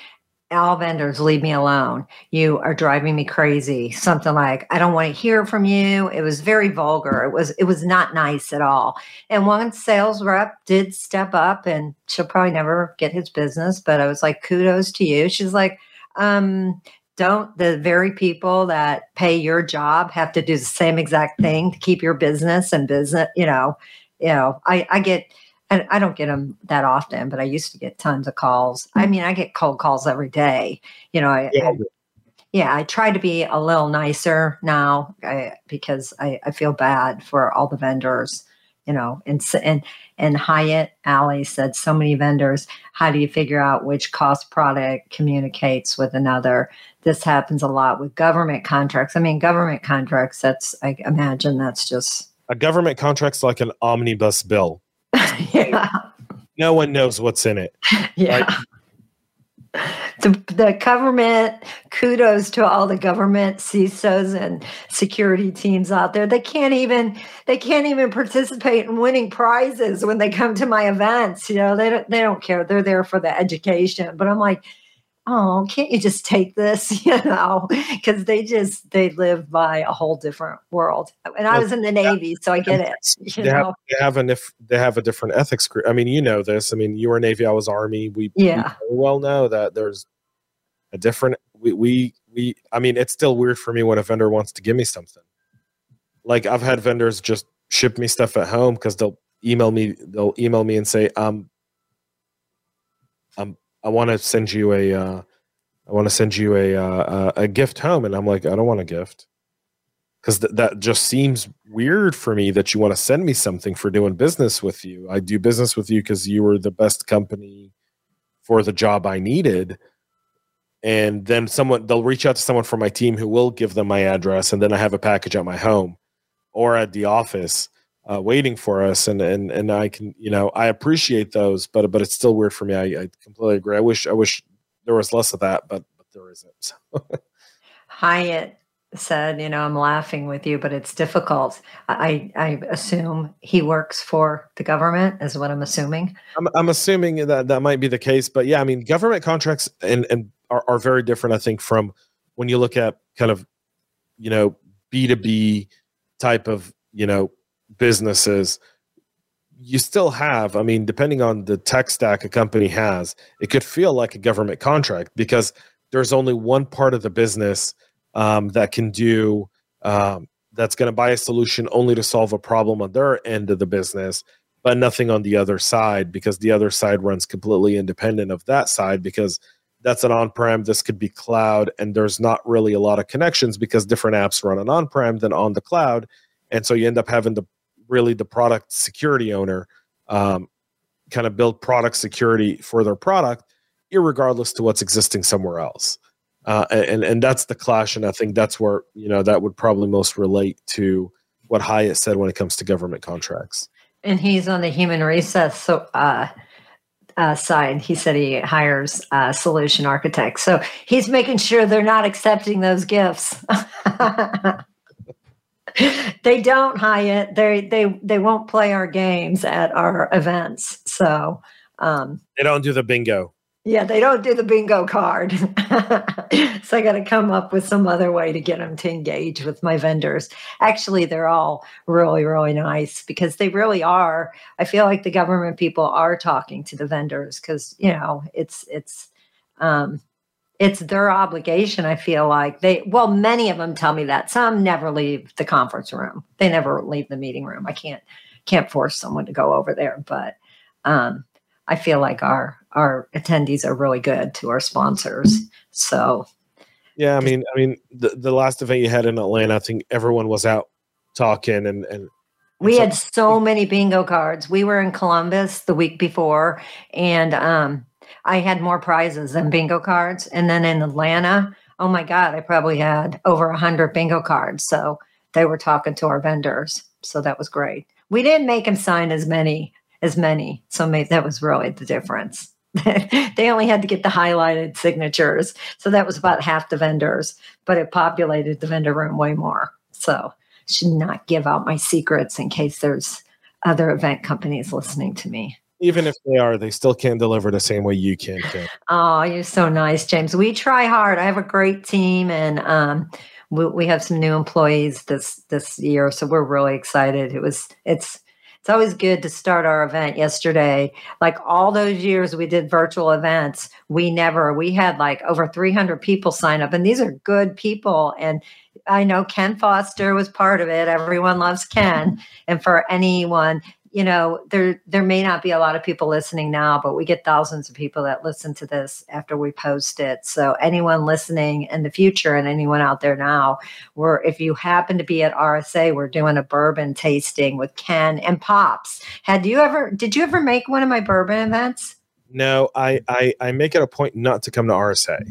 Speaker 1: all vendors leave me alone. You are driving me crazy. Something like i don't want to hear from you. It was very vulgar. It was it was not nice at all. And one sales rep did step up and she'll probably never get his business but i was like kudos to you. She's like um don't the very people that pay your job have to do the same exact thing to keep your business and business you know you know i i get and I don't get them that often, but I used to get tons of calls. I mm. mean, I get cold calls every day. You know, I, yeah. I, yeah, I try to be a little nicer now I, because I, I feel bad for all the vendors. You know, and and and Hyatt Alley said so many vendors. How do you figure out which cost product communicates with another? This happens a lot with government contracts. I mean, government contracts. That's I imagine that's just
Speaker 2: a government contract's like an omnibus bill yeah. No one knows what's in it.
Speaker 1: Yeah. Right? The, the government, kudos to all the government CISOs and security teams out there. They can't even they can't even participate in winning prizes when they come to my events. You know, they don't they don't care. They're there for the education. But I'm like, oh, can't you just take this? You know, because they just they live by a whole different world. And I was in the Navy, so I get it.
Speaker 2: They have, they have an if they have a different ethics group. I mean, you know this. I mean, you were Navy, I was Army. We,
Speaker 1: yeah.
Speaker 2: we well know that there's a different we, we we I mean, it's still weird for me when a vendor wants to give me something. Like I've had vendors just ship me stuff at home because they'll email me they'll email me and say, um, um I want to send you a uh, I want to send you a uh, a gift home, and I'm like, I don't want a gift because th- that just seems weird for me that you want to send me something for doing business with you. I do business with you because you were the best company for the job I needed. And then someone they'll reach out to someone from my team who will give them my address, and then I have a package at my home or at the office uh, waiting for us, and and and I can you know I appreciate those, but but it's still weird for me. I, I completely agree. I wish I wish there was less of that, but but there isn't.
Speaker 1: Hyatt said, you know, I'm laughing with you, but it's difficult. I I assume he works for the government, is what I'm assuming.
Speaker 2: I'm I'm assuming that that might be the case, but yeah, I mean, government contracts and and are, are very different. I think from when you look at kind of you know B two B type of you know businesses you still have i mean depending on the tech stack a company has it could feel like a government contract because there's only one part of the business um, that can do um, that's going to buy a solution only to solve a problem on their end of the business but nothing on the other side because the other side runs completely independent of that side because that's an on-prem this could be cloud and there's not really a lot of connections because different apps run on on-prem than on the cloud and so you end up having the really the product security owner um, kind of build product security for their product, regardless to what's existing somewhere else. Uh, and and that's the clash, and I think that's where you know that would probably most relate to what Hyatt said when it comes to government contracts.
Speaker 1: And he's on the human resource so, uh, uh, side. He said he hires uh, solution architects, so he's making sure they're not accepting those gifts. they don't Hyatt. They they they won't play our games at our events. So um,
Speaker 2: they don't do the bingo.
Speaker 1: Yeah, they don't do the bingo card. so I got to come up with some other way to get them to engage with my vendors. Actually, they're all really, really nice because they really are. I feel like the government people are talking to the vendors because you know it's it's um, it's their obligation i feel like. They well many of them tell me that. Some never leave the conference room. They never leave the meeting room. I can't can't force someone to go over there but um, i feel like our our attendees are really good to our sponsors. So
Speaker 2: yeah i mean i mean the, the last event you had in atlanta i think everyone was out talking and and
Speaker 1: we had so many bingo cards. We were in columbus the week before and um I had more prizes than bingo cards. And then in Atlanta, oh my God, I probably had over a hundred bingo cards. So they were talking to our vendors. So that was great. We didn't make them sign as many as many. So maybe that was really the difference. they only had to get the highlighted signatures. So that was about half the vendors, but it populated the vendor room way more. So should not give out my secrets in case there's other event companies listening to me
Speaker 2: even if they are, they still can't deliver the same way you can.
Speaker 1: Oh, you're so nice, James. We try hard. I have a great team, and um, we, we have some new employees this this year, so we're really excited. It was it's it's always good to start our event yesterday. Like all those years we did virtual events, we never we had like over 300 people sign up, and these are good people and. I know Ken Foster was part of it. Everyone loves Ken. And for anyone, you know there there may not be a lot of people listening now but we get thousands of people that listen to this after we post it. So anyone listening in the future and anyone out there now we're if you happen to be at rsa we're doing a bourbon tasting with ken and pops. Had you ever did you ever make one of my bourbon events?
Speaker 2: No i i, I make it a point not to come to rsa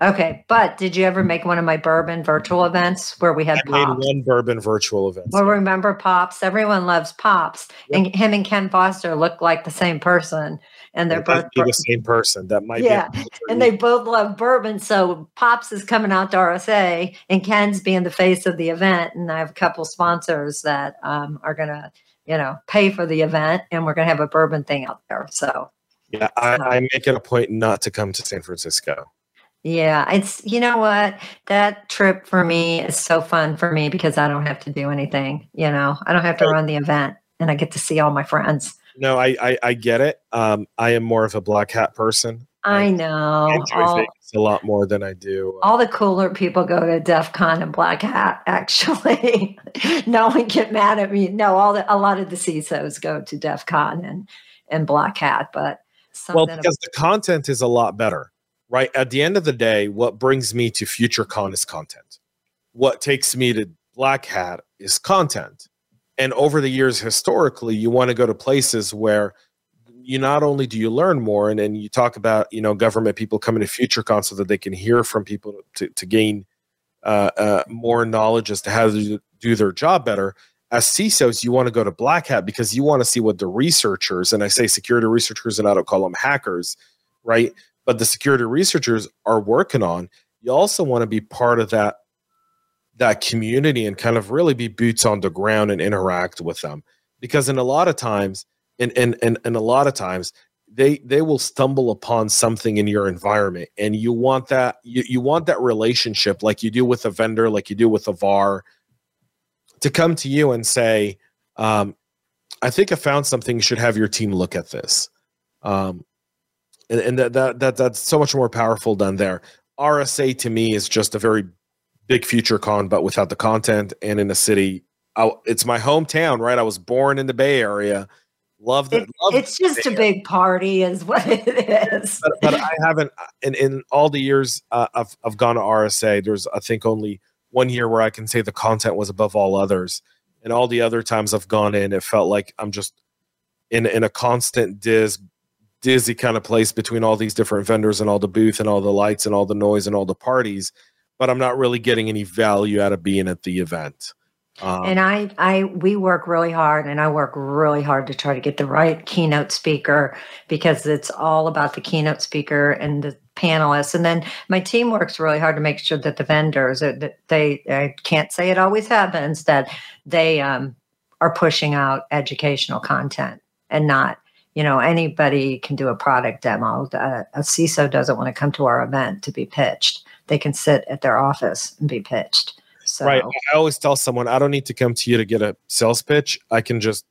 Speaker 1: Okay, but did you ever make one of my bourbon virtual events where we had
Speaker 2: I pops? made one bourbon virtual event.
Speaker 1: Well, remember pops? Everyone loves pops, yep. and him and Ken Foster look like the same person, and they're both
Speaker 2: the same person. That might be.
Speaker 1: yeah, and they both love bourbon. So pops is coming out to RSA, and Ken's being the face of the event, and I have a couple sponsors that um, are gonna, you know, pay for the event, and we're gonna have a bourbon thing out there. So
Speaker 2: yeah, I, I make it a point not to come to San Francisco.
Speaker 1: Yeah, it's you know what that trip for me is so fun for me because I don't have to do anything. You know, I don't have to run the event, and I get to see all my friends.
Speaker 2: No, I I, I get it. Um, I am more of a black hat person.
Speaker 1: I know.
Speaker 2: I enjoy
Speaker 1: all,
Speaker 2: Vegas a lot more than I do. uh,
Speaker 1: all the cooler people go to DEF CON and Black Hat, actually. no one get mad at me. No, all the, a lot of the CISOs go to DEF CON and, and Black Hat, but
Speaker 2: well, because the content is a lot better, right? At the end of the day, what brings me to FutureCon is content. What takes me to Black Hat is content. And over the years, historically, you want to go to places where you not only do you learn more, and, and you talk about you know government people coming to FutureCon so that they can hear from people to, to gain uh, uh, more knowledge as to how to do their job better. As CISOs, you want to go to Black Hat because you want to see what the researchers, and I say security researchers, and I don't call them hackers, right? But the security researchers are working on. You also want to be part of that that community and kind of really be boots on the ground and interact with them because in a lot of times and and and, and a lot of times they they will stumble upon something in your environment and you want that you, you want that relationship like you do with a vendor like you do with a var to come to you and say um, i think i found something you should have your team look at this um, and, and that, that that that's so much more powerful than there. Rsa to me is just a very big FutureCon but without the content and in a city. I, it's my hometown right? I was born in the bay area. Love the
Speaker 1: It, it's just a big party, is what it is.
Speaker 2: but, but I haven't in in all the years uh, I've I've gone to RSA. There's I think only one year where I can say the content was above all others, and all the other times I've gone in, it felt like I'm just in in a constant diz dizzy kind of place between all these different vendors and all the booth and all the lights and all the noise and all the parties, but I'm not really getting any value out of being at the event. Um,
Speaker 1: and I, I, we work really hard, and I work really hard to try to get the right keynote speaker because it's all about the keynote speaker and the panelists. And then my team works really hard to make sure that the vendors that they, I can't say it always happens that they um, are pushing out educational content and not, you know, anybody can do a product demo. Uh, a CISO doesn't want to come to our event to be pitched. They can sit at their office and be pitched. So,
Speaker 2: Right. I always tell someone I don't need to come to you to get a sales pitch. I can just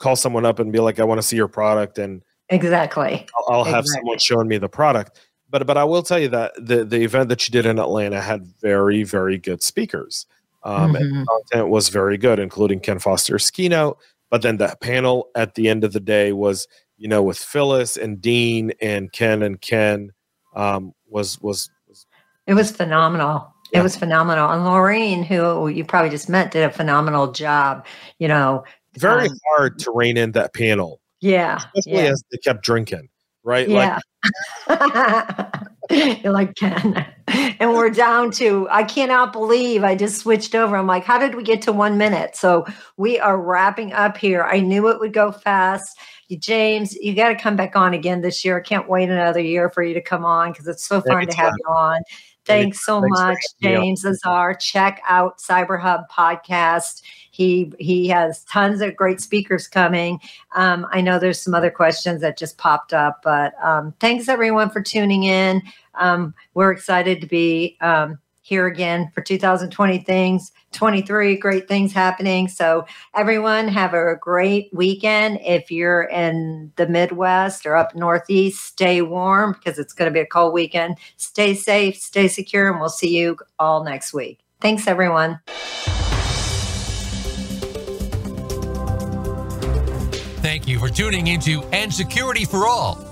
Speaker 2: call someone up and be like, I want to see your product, and
Speaker 1: exactly.
Speaker 2: I'll, I'll have
Speaker 1: Exactly.
Speaker 2: someone showing me the product. But but I will tell you that the the event that you did in Atlanta had very very good speakers. Um,
Speaker 1: Mhm.
Speaker 2: content was very good, including Ken Foster's keynote. But then that panel at the end of the day was, you know, with Phyllis and Dean and Ken and Ken um, was was was
Speaker 1: It was phenomenal.
Speaker 2: Yeah.
Speaker 1: It was phenomenal. And Laureen, who you probably just met, did a phenomenal job. You know,
Speaker 2: very
Speaker 1: Um,
Speaker 2: hard to rein in that panel,
Speaker 1: yeah.
Speaker 2: especially
Speaker 1: Yeah.
Speaker 2: as they kept drinking. Right, like
Speaker 1: yeah. You're like Ken. And we're down to, I cannot believe I just switched over. I'm like, how did we get to one minute? So we are wrapping up here. I knew it would go fast. James, you got to come back on again this year. I can't wait another year for you to come on because it's so fun to have you on. Thanks so
Speaker 2: Thanks
Speaker 1: much,
Speaker 2: having me on.
Speaker 1: James Azar. Check out Cyber Hub podcast. He he has tons of great speakers coming. Um, I know there's some other questions that just popped up, but um, thanks everyone for tuning in. Um, we're excited to be um, here again for 2020 things, 23 great things happening. So everyone have a great weekend. If you're in the Midwest or up Northeast, stay warm because it's going to be a cold weekend. Stay safe, stay secure, and we'll see you all next week. Thanks, everyone.
Speaker 3: Thank you for tuning into And Security for All.